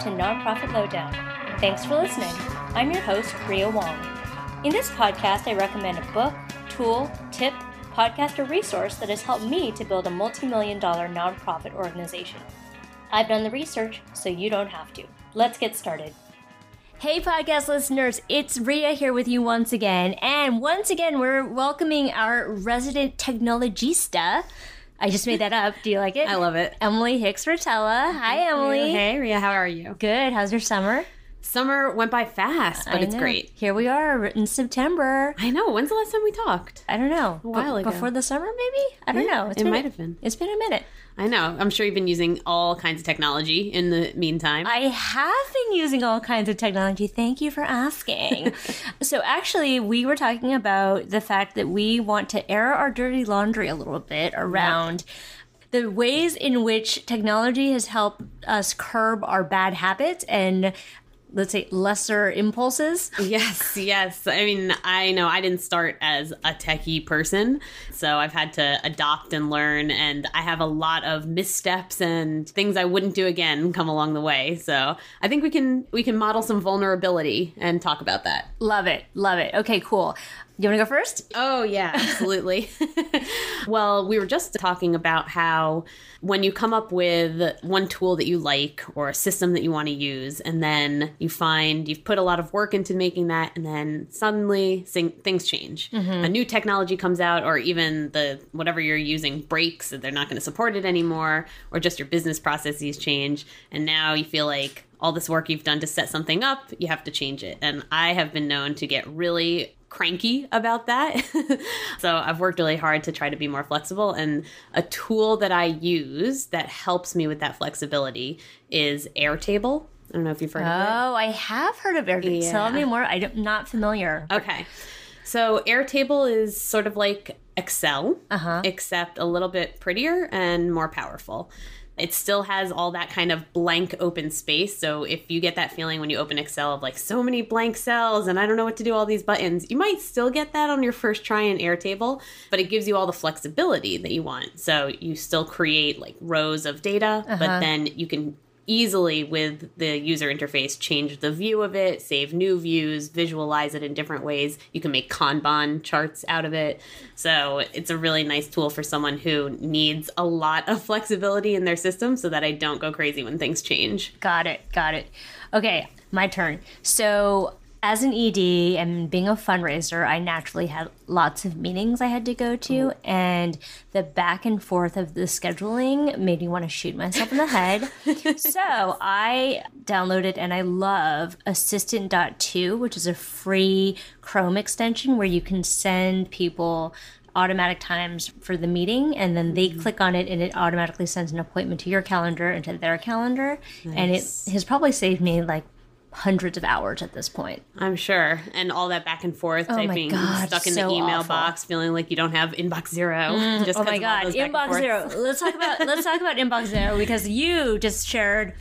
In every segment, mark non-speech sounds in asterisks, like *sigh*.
to Nonprofit Lowdown. Thanks for listening. I'm your host, Rhea Wong. In this podcast, I recommend a book, tool, tip, podcast, or resource that has helped me to build a multi million dollar nonprofit organization. I've done the research, so you don't have to. Let's get started. Hey, podcast listeners, it's Rhea here with you once again. And once again, we're welcoming our resident technologista. I just made that up. Do you like it? I love it. Emily Hicks Rotella. Hi, Emily. Hey, Rhea, how are you? Good. How's your summer? Summer went by fast, but I it's know. great. Here we are in September. I know. When's the last time we talked? I don't know. A while Be- ago. Before the summer, maybe? I don't Yeah, know. it might have been. It's been a minute. I know. I'm sure you've been using all kinds of technology in the meantime. I have been using all kinds of technology. Thank you for asking. *laughs* so, actually, we were talking about the fact that we want to air our dirty laundry a little bit around the ways in which technology has helped us curb our bad habits and, let's say, lesser impulses. yes, yes. I mean, I know I didn't start as a techie person, so I've had to adopt and learn, and I have a lot of missteps and things I wouldn't do again come along the way. So I think we can we can model some vulnerability and talk about that. Love it. Love it. Okay, cool. You want to go first? Oh, yeah, *laughs* absolutely. *laughs* well, we were just talking about how when you come up with one tool that you like or a system that you want to use, and then you find you've put a lot of work into making that, and then suddenly things change. Mm-hmm. A new technology comes out, or even the whatever you're using breaks, they're not going to support it anymore, or just your business processes change, and now you feel like all this work you've done to set something up, you have to change it. And I have been known to get really cranky about that. *laughs* so I've worked really hard to try to be more flexible. And a tool that I use that helps me with that flexibility is Airtable. I don't know if you've heard of it. Oh, I have heard of Airtable. Yeah. Tell me more. I'm not familiar. Okay. So Airtable is sort of like Excel, Uh-huh. except a little bit prettier and more powerful. It still has all that kind of blank open space. So if you get that feeling when you open Excel of like so many blank cells and I don't know what to do all these buttons, you might still get that on your first try in Airtable, but it gives you all the flexibility that you want. So you still create like rows of data, but uh-huh. then you can easily with the user interface change the view of it, save new views, visualize it in different ways. You can make Kanban charts out of it. So it's a really nice tool for someone who needs a lot of *laughs* flexibility in their system so that I don't go crazy when things change. Got it. Got it. Okay, my turn. So, as an ED and being a fundraiser, I naturally had lots of meetings I had to go to, mm-hmm. and the back and forth of the scheduling made me want to shoot myself in the head. *laughs* so, I downloaded and I love Assistant.to, which is a free Chrome extension where you can send people automatic times for the meeting and then they mm-hmm. click on it and it automatically sends an appointment to your calendar and to their calendar and it has probably saved me like hundreds of hours at this point I'm sure. And all that back and forth Oh my typing God, stuck in so the email awful. box, feeling like you don't have inbox zero. Mm. *laughs* just oh my god those back and inbox zero let's talk about let's talk about inbox zero because you just shared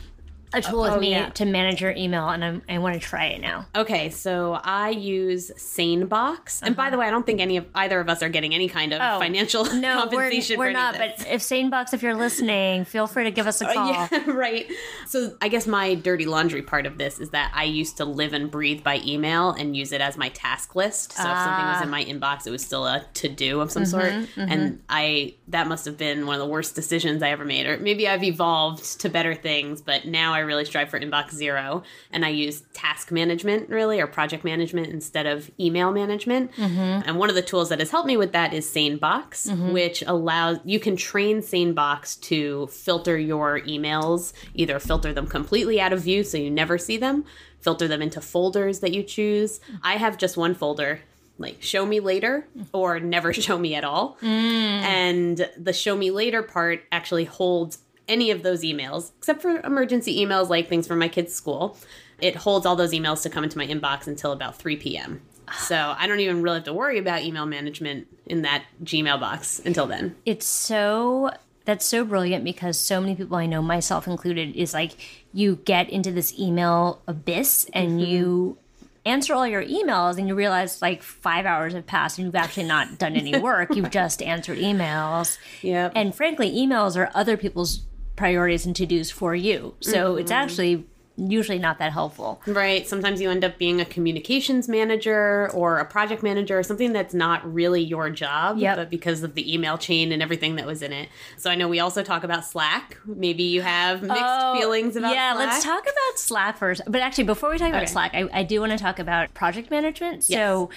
a tool with Oh, me yeah. to manage your email and I'm, i want to try it now Okay, so I use SaneBox, and by uh-huh. the way, I don't think any of either of us are getting any kind of Uh-huh. Oh, financial no *laughs* we're, compensation. we're for not but if sanebox if you're listening feel free to give us a uh, call Yeah, *laughs* right. So I guess my dirty laundry part of this is that I used to live and breathe by email and use it as my task list. So if something was in ah. my inbox, it was still a to do of some sort. Mm-hmm, mm-hmm. And I that must have been one of the worst decisions I ever made. Or maybe I've evolved to better things, but now I really strive for inbox zero and I use task management really or project management instead of email management. Mm-hmm. And one of the tools that has helped me with that is SaneBox, mm-hmm. which allows you can train SaneBox to filter your emails, either filter them completely out of view so you never see them, filter them into folders that you choose. I have just one folder like show me later or never *laughs* show me at all. Mm. And the show me later part actually holds any of those emails, except for emergency emails like things from my kids' school. It holds all those emails to come into my inbox until about 3 p.m. So I don't even really have to worry about email management in that Gmail box until then. it's so that's so brilliant because so many people I know, myself included, is like you get into this email abyss and mm-hmm. you answer all your emails and you realize like five hours have passed and you've actually not done any work. You've *laughs* just answered emails. Yep. And frankly, emails are other people's priorities and to dos for you. So it's mm-hmm. actually usually not that helpful. Right. Sometimes you end up being a communications manager or a project manager or something that's not really your job, Yep. but because of the email chain and everything that was in it. So I know we also talk about Slack. Maybe you have mixed Oh, feelings about Slack. yeah Slack. let's talk about slack first but actually before we talk about Okay. slack I, I do want to talk about project management so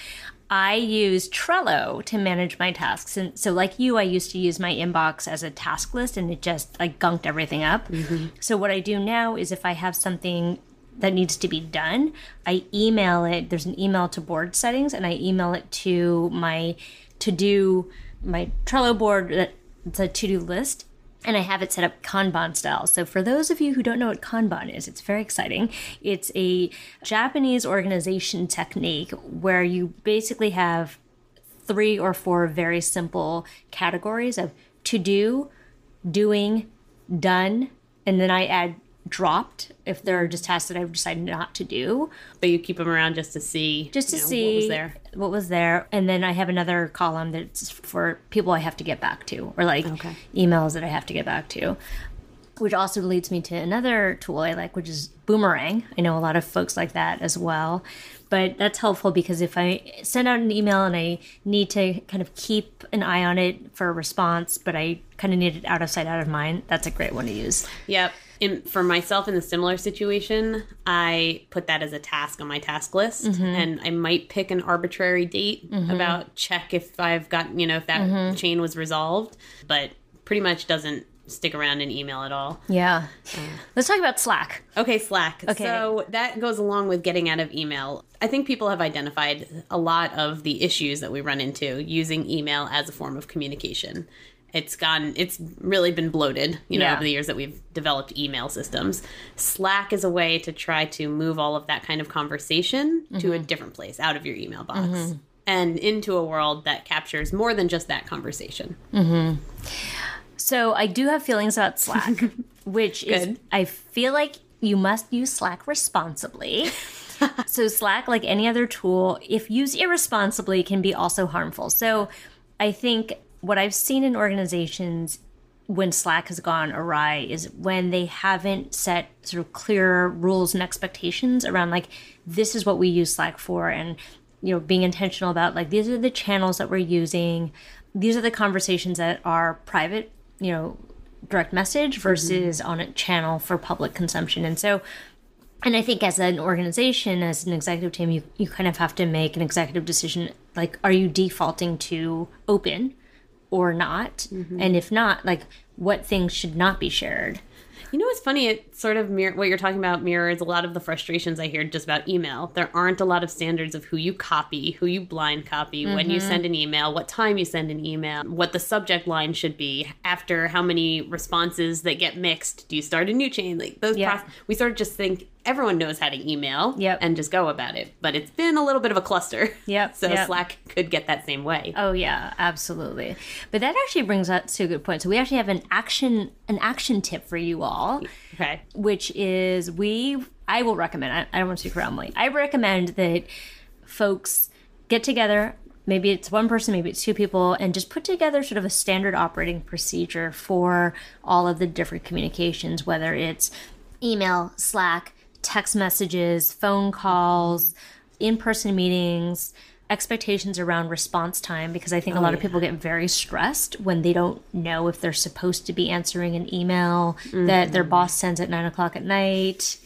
i use trello to manage my tasks and so like you i used to use my inbox as a task list and it just like gunked everything up Mm-hmm. so what i do now is if i have something that needs to be done i email it there's an email to board settings and i email it to my to do my trello board that it's a to-do list and I have it set up Kanban style. So, for those of you who don't know what Kanban is, it's very exciting. It's a Japanese organization technique where you basically have three or four very simple categories of to do, doing, done, and then I add dropped if there are just tasks that I've decided not to do but you keep them around just to see just to you know, see what was there. what was there. And then I have another column that's for people I have to get back to, or like Okay. emails that I have to get back to. Which also leads me to another tool I like, which is Boomerang. I know a lot of folks like that as well. But that's helpful because if I send out an email and I need to kind of keep an eye on it for a response, but I kind of need it out of sight, out of mind, that's a great one to use. Yep. In, for myself in a similar situation, I put that as a task on my task list, Mm-hmm. and I might pick an arbitrary date about check if I've got you know if that Mm-hmm. chain was resolved, but pretty much doesn't stick around in email at all. Yeah. Let's talk about Slack. Okay, Slack. Okay. So that goes along with getting out of email. I think people have identified a lot of the issues that we run into using email as a form of communication. It's gone, it's really been bloated, you know, Yeah. over the years that we've developed email systems. Slack is a way to try to move all of that kind of conversation to a mm-hmm. different place out of your email box mm-hmm. and into a world that captures more than just that conversation. Mm-hmm. So I do have feelings about Slack, *laughs* which is I feel like you must use Slack responsibly. *laughs* so Slack, like any other tool, if used irresponsibly, can be also harmful. So I think what I've seen in organizations when Slack has gone awry is when they haven't set sort of clear rules and expectations around like this is what we use Slack for and you know being intentional about like these are the channels that we're using. These are the conversations that are private you know direct message versus mm-hmm. on a channel for public consumption. And so and I think as an organization, as an executive team, you, you kind of have to make an executive decision like, are you defaulting to open or not? Mm-hmm. And if not, like, what things should not be shared? You know what's funny? It sort of mirror what you're talking about mirrors a lot of the frustrations I hear just about email. There aren't a lot of standards of who you copy, who you blind copy, when you mm-hmm. send an email, what time you send an email, what the subject line should be, after how many responses that get mixed, do you start a new chain? Like those Yeah. we sort of just think everyone knows how to email Yep. and just go about it. But it's been a little bit of a cluster. Yep, *laughs* so yep. Slack could get that same way. Oh yeah, absolutely. But that actually brings us to a good point. So we actually have an action an action tip for you all. Okay. which is we I will recommend I, I don't want to speak for Emily. I recommend that folks get together maybe it's one person maybe it's two people and just put together sort of a standard operating procedure for all of the different communications whether it's email slack text messages phone calls in-person meetings expectations around response time because i think a lot of oh, people get very stressed when they don't know if they're supposed to be answering an email that their mm. boss sends at nine o'clock at night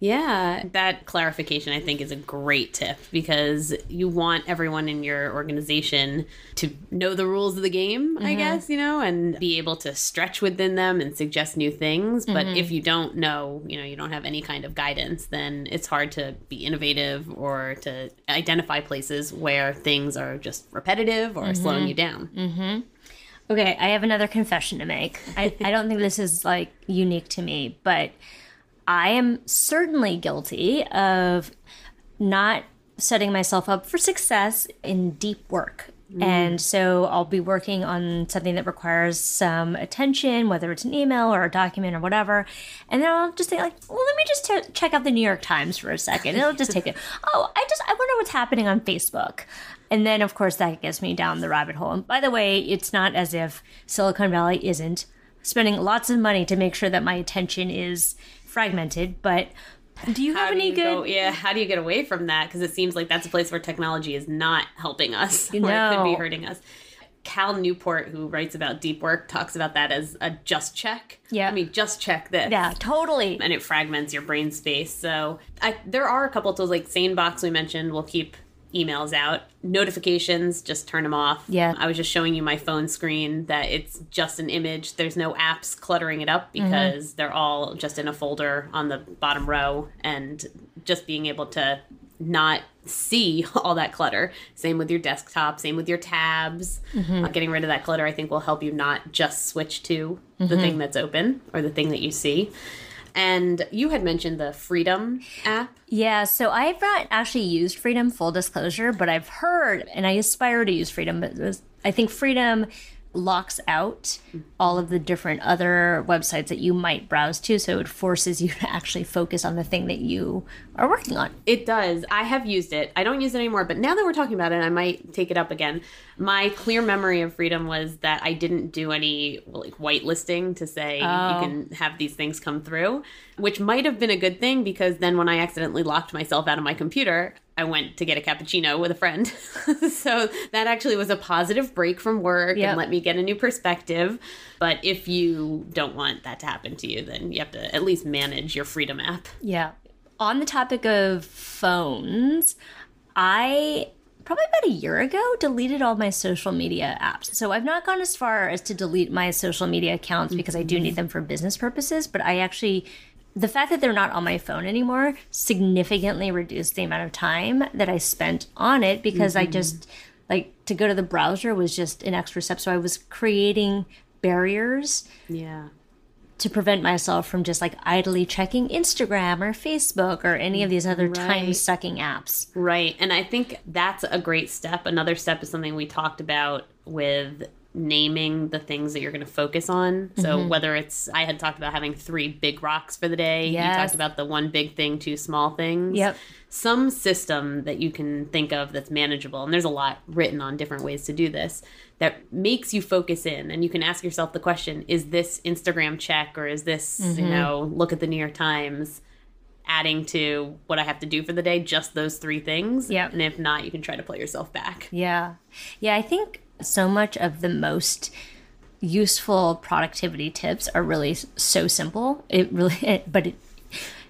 Yeah, that clarification I think is a great tip because you want everyone in your organization to know the rules of the game, I mm-hmm. guess, you know, and be able to stretch within them and suggest new things. But mm-hmm. if you don't know, you know, you don't have any kind of guidance, then it's hard to be innovative or to identify places where things are just repetitive or mm-hmm. slowing you down. Okay, I have another confession to make. I, I don't think this is like unique to me, but I am certainly guilty of not setting myself up for success in deep work. And so I'll be working on something that requires some attention, whether it's an email or a document or whatever. And then I'll just think like, well, let me just t- check out the New York Times for a second. It'll just take it. *laughs* Oh, I just, I wonder what's happening on Facebook. And then, of course, that gets me down the rabbit hole. And by the way, it's not as if Silicon Valley isn't spending lots of money to make sure that my attention is fragmented, but Do you have do any you good? go, yeah how do you get away from that because it seems like that's a place where technology is not helping us *laughs* where it could be hurting us cal newport who writes about deep work talks about that as a just check Yeah. i mean just check this Yeah, totally. and it fragments your brain space so I, there are a couple tools like sanebox we mentioned will keep emails out. Notifications just turn them off. Yeah. i was just showing you my phone screen that it's just an image. There's no apps cluttering it up mm-hmm. because they're all just in a folder on the bottom row and just being able to not see *laughs* all that clutter. Same with your desktop same with your tabs. Mm-hmm. Uh, getting rid of that clutter i think will help you not just switch to the mm-hmm. thing that's open or the thing that you see and you had mentioned the freedom app. Yeah, so I've not actually used Freedom, full disclosure, but I've heard, and I aspire to use Freedom, but was, I think Freedom locks out all of the different other websites that you might browse to, so it forces you *laughs* to actually focus on the thing that you are working on. It does. I have used it. I don't use it anymore, but now that we're talking about it, I might take it up again. My clear memory of freedom was that I didn't do any like whitelisting to say Oh. you can have these things come through, which might have been a good thing because then when I accidentally locked myself out of my computer, I went to get a cappuccino with a friend. *laughs* so that actually was a positive break from work Yep. and let me get a new perspective. But if you don't want that to happen to you, then you have to at least manage your freedom app. Yeah. On the topic of phones, I probably about a year ago deleted all my social media apps. So I've not gone as far as to delete my social media accounts because I do need mm-hmm. them for business purposes, but I actually the fact that they're not on my phone anymore significantly reduced the amount of time that I spent on it because I mm-hmm. just like to go to the browser was just an extra step. So I was creating barriers Yeah. to prevent myself from just like idly checking Instagram or Facebook or any of these other time sucking apps. Right. And I think that's a great step. Another step is something we talked about with naming the things that you're going to focus on. So Mm-hmm. whether it's I had talked about having 3 big rocks for the day, you talked about the one big thing, two small things. Yep. Some system that you can think of that's manageable. And there's a lot written on different ways to do this that makes you focus in and you can ask yourself the question, is this Instagram check or is this, Mm-hmm. you know, look at the New York Times? adding to what I have to do for the day, just those three things. Yep. And if not, you can try to pull yourself back. Yeah. Yeah, I think so much of the most useful productivity tips are really so simple. It really *laughs* but it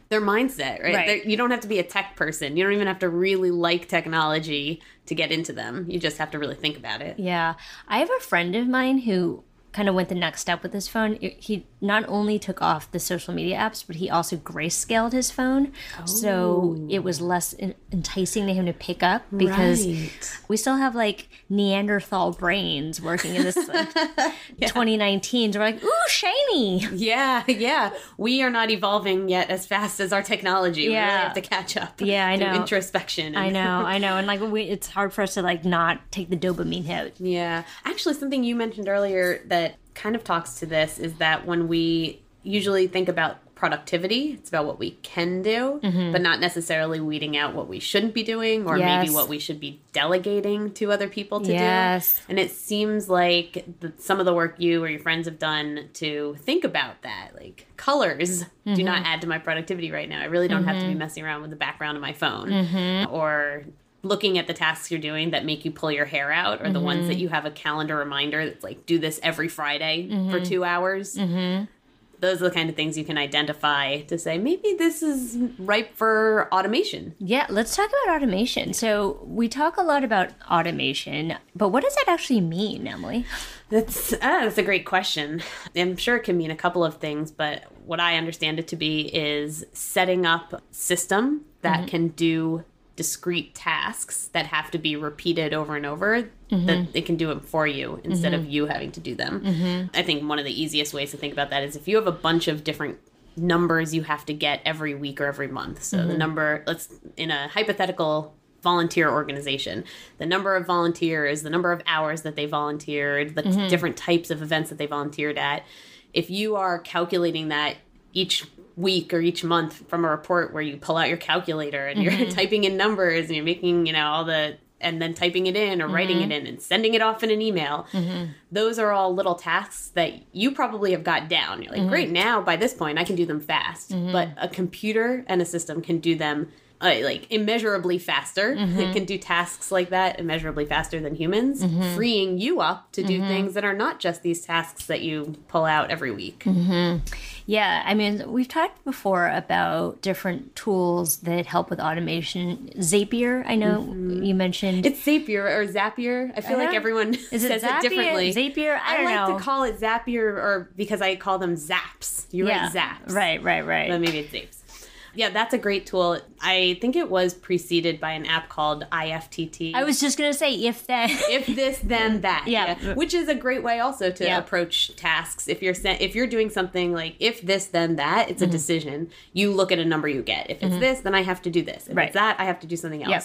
Their mindset, right? Right. They're- You don't have to be a tech person. You don't even have to really like technology to get into them. You just have to really think about it. Yeah. I have a friend of mine who kind of went the next step with his phone. It- He not only took off the social media apps, but he also grayscaled his phone. So it was oh. less enticing to him to pick up because Right. we still have like Neanderthal brains working in this like, *laughs* 2019. So we're like, ooh, shiny. Yeah, yeah. We are not evolving yet as fast as our technology. We really Yeah. have to catch up. Yeah, I know. Introspection. I know, *laughs* I know. And like, we, it's hard for us to like not take the dopamine hit. Yeah. Actually, something you mentioned earlier that kind of talks to this is that when we usually think about productivity, it's about what we can do, mm-hmm. but not necessarily weeding out what we shouldn't be doing or Yes. maybe what we should be delegating to other people to Yes. do. And it seems like the, some of the work you or your friends have done to think about that, like colors do mm-hmm. not add to my productivity right now. I really don't have to be mm-hmm. messing around with the background of my phone or looking at the tasks you're doing that make you pull your hair out or the ones that mm-hmm. you have a calendar reminder that's like do this every friday for mm-hmm. two hours. Mm-hmm. Those are the kind of things you can identify to say maybe this is ripe for automation. Yeah, let's talk about automation. So we talk a lot about automation, but what does that actually mean, Emily? that's ah, that's a great question. I'm sure it can mean a couple of things but what i understand it to be is setting up system that can do discrete tasks that have to be repeated over and over mm-hmm. that it can do it for you instead of mm-hmm. you having to do them. Mm-hmm. I think one of the easiest ways to think about that is if you have a bunch of different numbers you have to get every week or every month. So the number let's in a hypothetical volunteer organization the number of volunteers the number of hours that they volunteered the different types of events that they volunteered at if you are calculating that each week or each month from a report where you pull out your calculator and you're mm-hmm. *laughs* typing in numbers and you're making you know all the and then typing it in or writing it mm-hmm. in and sending it off in an email. Mm-hmm. Those are all little tasks that you probably have got down. You're like, great, now by this point I can do them fast. But a computer and a system can do them uh, like immeasurably faster. It mm-hmm. can do tasks like that immeasurably faster than humans, mm-hmm. freeing you up to do mm-hmm. things that are not just these tasks that you pull out every week. Yeah, I mean, we've talked before about different tools that help with automation. Zapier, I know you mentioned. It's Zapier or Zapier. I feel like uh-huh. everyone Is it *laughs* says Zapier? it differently. Zapier? I I, don't like know. to call it Zapier or because I call them Zaps. You yeah, write Zaps. Right, right, right. But maybe it's Zapes. Yeah, that's a great tool. I think it was preceded by an app called IFTTT. I was just gonna say if that. if this then that Yeah. which is a great way also to Yeah. approach tasks if you're sen- if you're doing something like if this then that Mm-hmm. it's a decision you look at a number you get if it's this then i have to do this if Right. it's that i have to do something else Yep.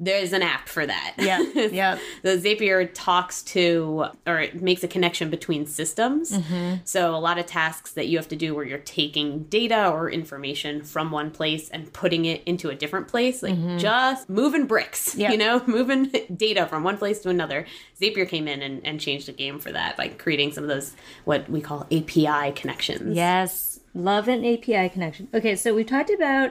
There's an app for that Yeah, *laughs* Yeah. the zapier talks to or it makes a connection between systems Mm-hmm. so a lot of tasks that you have to do where you're taking data or information from one place and putting it into a different place like just moving bricks *laughs* Mm-hmm. Yep. you know *laughs* moving data from one place to another zapier came in and, and changed the game for that by creating some of those what we call api connections Yes, love an API connection. Okay, so we talked about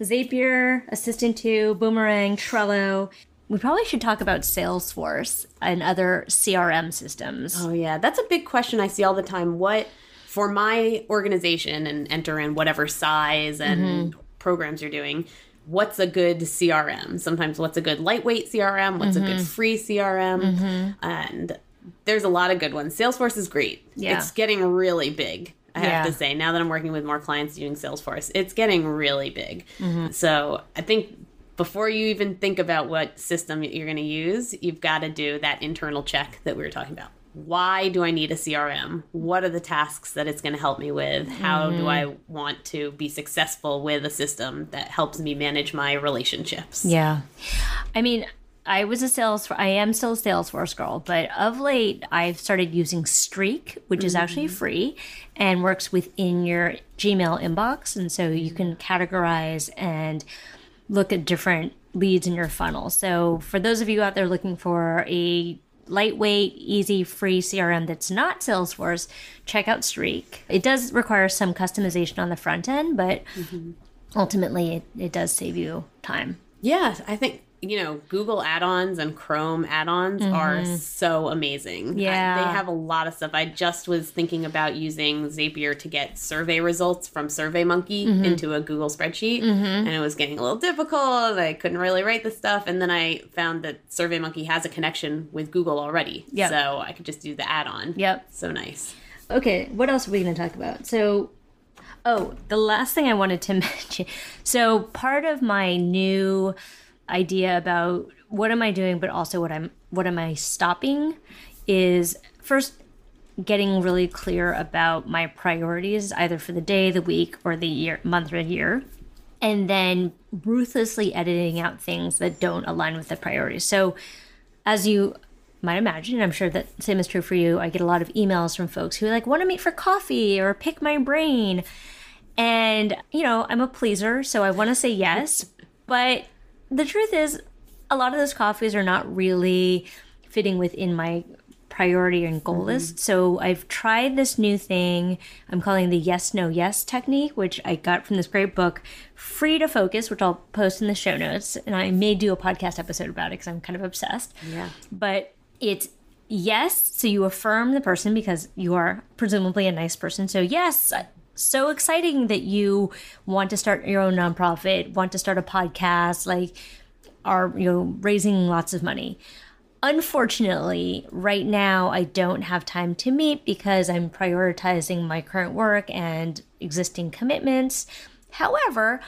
Zapier, Assistant.to, Boomerang, Trello. We probably should talk about Salesforce and other CRM systems. Oh yeah, that's a big question I see all the time. What for my organization and enter in whatever size and mm-hmm. programs you're doing, what's a good CRM? Sometimes what's a good lightweight CRM, what's a good mm-hmm. free CRM? Mm-hmm. And there's a lot of good ones. Salesforce is great. Yeah. It's getting really big. I have to say, now that I'm working with more clients using Salesforce, it's getting really big. Mm-hmm. So I think before you even think about what system you're going to use, you've got to do that internal check that we were talking about. Why do I need a CRM? What are the tasks that it's going to help me with? How do mm-hmm. I want to be successful with a system that helps me manage my relationships? Yeah. I mean, I was a sales I am still a Salesforce girl, but of late I've started using Streak, which is actually mm-hmm. free and works within your Gmail inbox and so you can categorize and look at different leads in your funnel. So for those of you out there looking for a lightweight, easy, free CRM that's not Salesforce, check out Streak. It does require some customization on the front end, but mm-hmm. ultimately it, it does save you time. Yeah, I think you know Google add-ons and Chrome add-ons are so amazing. I- Mm-hmm. Yeah. they have a lot of stuff. I just was thinking about using Zapier to get survey results from SurveyMonkey Mm-hmm. into a Google spreadsheet, and it was getting a little difficult. I couldn't really write the stuff, and then I found that SurveyMonkey has a connection with Google already, so I could just do the add-on. Yep. so nice. Okay, what else are we going to talk about? So, oh, the last thing I wanted to *laughs* mention. So, part of my new idea about what am I doing, but also what I'm what am I stopping, is first getting really clear about my priorities, either for the day, the week, or the year, month, or year, and then ruthlessly editing out things that don't align with the priorities. So, as you might imagine, I'm sure that same is true for you. I get a lot of emails from folks who like want to meet for coffee or pick my brain. And, you know, I'm a pleaser, so I want to say yes. But the truth is, a lot of those coffees are not really fitting within my priority and goal mm-hmm. list. So I've tried this new thing I'm calling the yes, no, yes technique, which I got from this great book, Free to Focus, which I'll post in the show notes. And I may do a podcast episode about it because I'm kind of obsessed Yeah. but it's yes so you affirm the person because you are presumably a nice person so yes so exciting that you want to start your own nonprofit want to start a podcast like are you know raising lots of money unfortunately right now i don't have time to meet because i'm prioritizing my current work and existing commitments however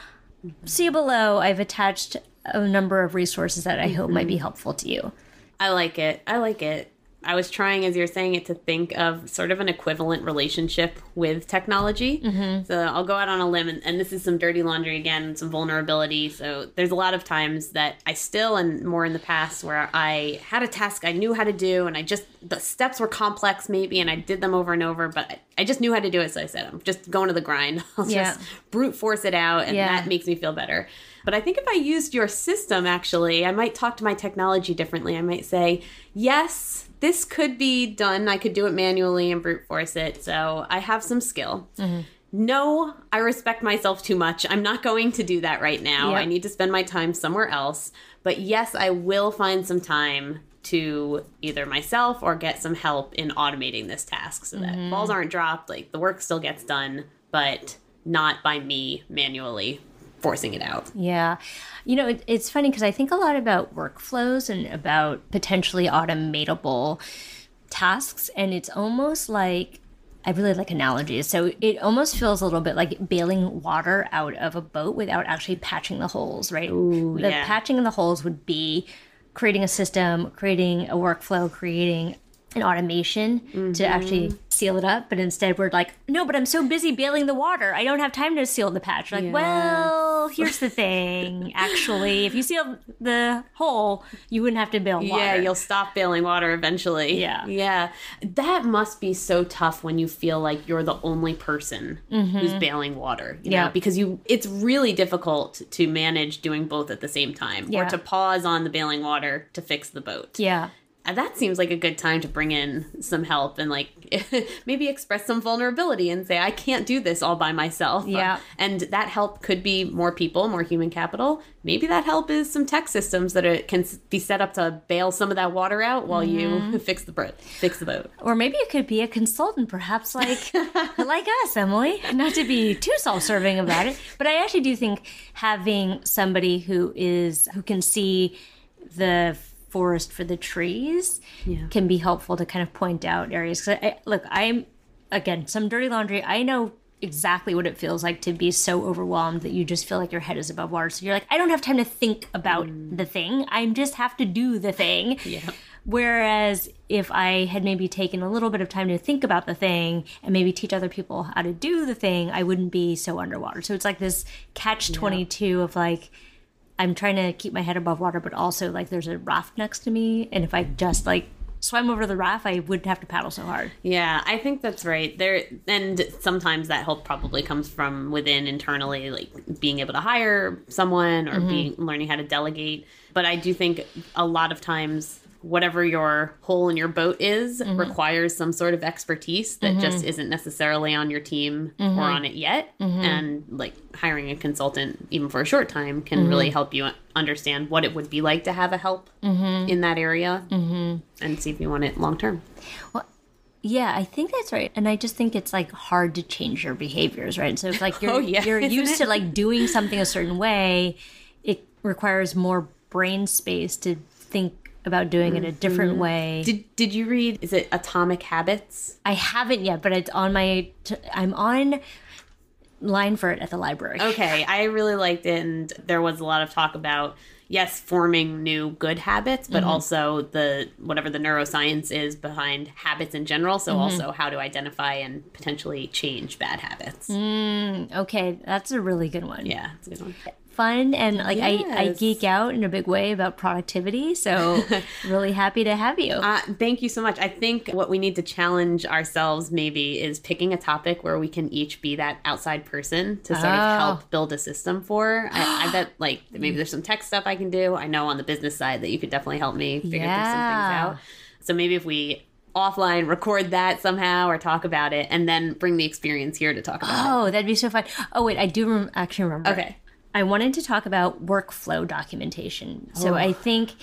see below i've attached a number of resources that i hope might be mm-hmm. helpful to you I like it. I like it. I was trying, as you're saying it, to think of sort of an equivalent relationship with technology. Mm-hmm. So I'll go out on a limb, and, and this is some dirty laundry again, some vulnerability. So there's a lot of times that I still, and more in the past, where I had a task I knew how to do, and I just, the steps were complex maybe, and I did them over and over, but I, I just knew how to do it. So I said, I'm just going to the grind. *laughs* I'll Yeah. just brute force it out, and Yeah. that makes me feel better. But I think if I used your system, actually, I might talk to my technology differently. I might say, yes, this could be done. I could do it manually and brute force it. So I have some skill. Mm-hmm. No, I respect myself too much. I'm not going to do that right now. Yep. I need to spend my time somewhere else. But yes, I will find some time to either myself or get some help in automating this task so that mm-hmm. balls aren't dropped, like the work still gets done, but not by me manually forcing it out. Yeah. You know, it, it's funny because I think a lot about workflows and about potentially automatable tasks. And it's almost like I really like analogies. So it almost feels a little bit like bailing water out of a boat without actually patching the holes, right? Ooh, the yeah. patching in the holes would be creating a system, creating a workflow, creating an automation mm-hmm. to actually seal it up. But instead, we're like, no, but I'm so busy bailing the water. I don't have time to seal the patch. We're like, yes. well, *laughs* here's the thing. Actually, if you seal the hole, you wouldn't have to bail water. Yeah, you'll stop bailing water eventually. Yeah. Yeah. That must be so tough when you feel like you're the only person mm-hmm. who's bailing water. yeah. Know? Because you it's really difficult to manage doing both at the same time. Yeah. Or to pause on the bailing water to fix the boat. Yeah that seems like a good time to bring in some help and like *laughs* maybe express some vulnerability and say i can't do this all by myself. Yeah. and that help could be more people more human capital. Maybe that help is some tech systems that are, can be set up to bail some of that water out while mm-hmm. you *laughs* fix the boat fix the boat. Or maybe it could be a consultant perhaps like *laughs* like us emily. Not to be too self-serving about it but i actually do think having somebody who is who can see the forest for the trees yeah. can be helpful to kind of point out areas. Cause I, look, I'm again some dirty laundry. I know exactly what it feels like to be so overwhelmed that you just feel like your head is above water. So you're like, I don't have time to think about mm. the thing. I just have to do the thing. *laughs* Yeah. Whereas if I had maybe taken a little bit of time to think about the thing and maybe teach other people how to do the thing, I wouldn't be so underwater. So it's like this catch 22 yeah. of like, I'm trying to keep my head above water, but also like there's a raft next to me, and if I just like swam over the raft, I wouldn't have to paddle so hard. Yeah, I think that's right. There and sometimes that help probably comes from within internally, like being able to hire someone or mm-hmm. being learning how to delegate. But I do think a lot of times whatever your hole in your boat is mm-hmm. requires some sort of expertise that mm-hmm. just isn't necessarily on your team mm-hmm. or on it yet mm-hmm. and like hiring a consultant even for a short time can mm-hmm. really help you understand what it would be like to have a help mm-hmm. in that area and see if you want it long term well yeah, I think that's right. And I just think it's like hard to change your behaviors, right? So it's like *laughs* you're oh, yeah, you're used it? to like doing something a certain way. It requires more brain space to think about doing mm-hmm. it a different mm-hmm. way. Did Did you read? Is it Atomic Habits? I haven't yet, but it's on my. I'm on line for it at the library. *laughs* Okay, I really liked it, and there was a lot of talk about yes, forming new good habits, but mm-hmm. also the whatever the neuroscience is behind habits in general. So mm-hmm. also how to identify and potentially change bad habits. Mm, okay, that's a really good one. Yeah, it's a good one fun and like yes. I, I geek out in a big way about productivity so *laughs* really happy to have you uh, thank you so much i think what we need to challenge ourselves maybe is picking a topic where we can each be that outside person to sort oh. of help build a system for I, I, *gasps* bet like maybe there's some tech stuff i can do i know on the business side that you could definitely help me figure yeah. some things out so maybe if we offline record that somehow or talk about it and then bring the experience here to talk about oh, it. Oh, that'd be so fun. Oh, wait, I do rem- actually remember. Okay. I wanted to talk about workflow documentation. So oh. I think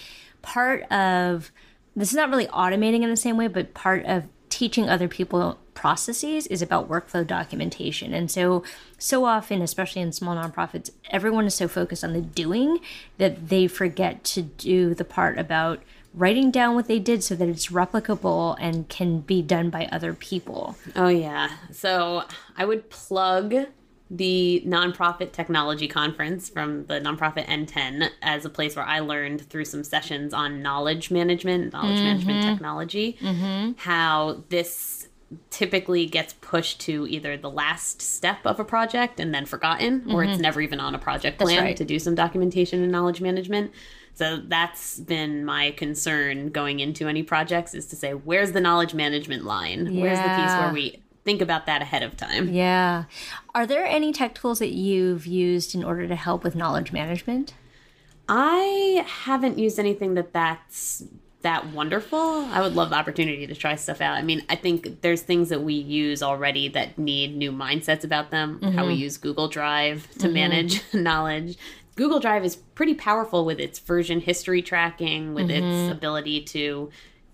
part of this is not really automating in the same way, but part of teaching other people processes is about workflow documentation. And so, so often, especially in small nonprofits, everyone is so focused on the doing that they forget to do the part about writing down what they did so that it's replicable and can be done by other people. Oh, yeah. So I would plug the nonprofit technology conference from the nonprofit NTEN as a place where I learned through some sessions on knowledge management, knowledge mm-hmm. management technology, mm-hmm. how this typically gets pushed to either the last step of a project and then forgotten, mm-hmm. or it's mm-hmm. never even on a project plan right. to do some documentation and knowledge management. So that's been my concern going into any projects is to say, where's the knowledge management line? Yeah. Where's the piece where we think about that ahead of time. Yeah. Are there any tech tools that you've used in order to help with knowledge management? I haven't used anything that that's that wonderful. I would love the opportunity to try stuff out. I mean, I think there's things that we use already that need new mindsets about them. Mm-hmm. How we use Google Drive to mm-hmm. manage *laughs* knowledge. Google Drive is pretty powerful with its version history tracking, with mm-hmm. its ability to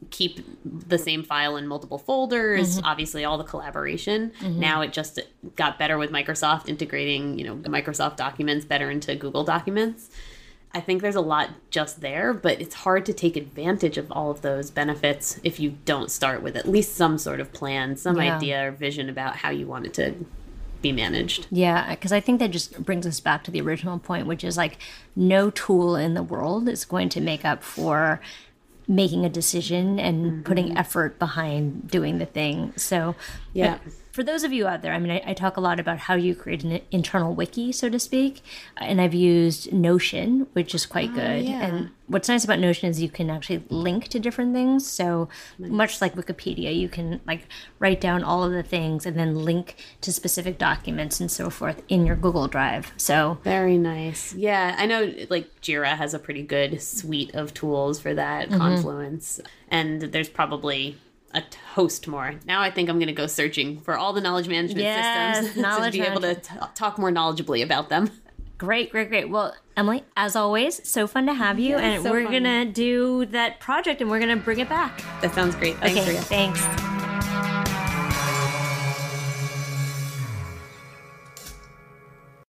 keep the same file in multiple folders mm-hmm. obviously all the collaboration mm-hmm. now it just got better with microsoft integrating you know microsoft documents better into google documents I think there's a lot just there, but it's hard to take advantage of all of those benefits if you don't start with at least some sort of plan, some yeah. idea or vision about how you want it to be managed. Yeah, because I think that just brings us back to the original point, which is like no tool in the world is going to make up for making a decision and mm-hmm. putting effort behind doing the thing. So, yeah for those of you out there, I mean, I, I, talk a lot about how you create an internal wiki, so to speak, and I've used Notion, which is quite oh, good. Yeah. And what's nice about Notion is you can actually link to different things. So much like Wikipedia, you can like write down all of the things and then link to specific documents and so forth in your Google Drive. So very nice. Yeah, I know like Jira has a pretty good suite of tools for that. Mm-hmm. Confluence, and there's probably a host more. Now I think I'm going to go searching for all the knowledge management yes, systems knowledge *laughs* to be able to t- talk more knowledgeably about them. Great, great, great. Well, Emily, as always, so fun to have you, and so we're gonna do that project, and we're gonna bring it back. That sounds great. Thanks, okay, Thanks.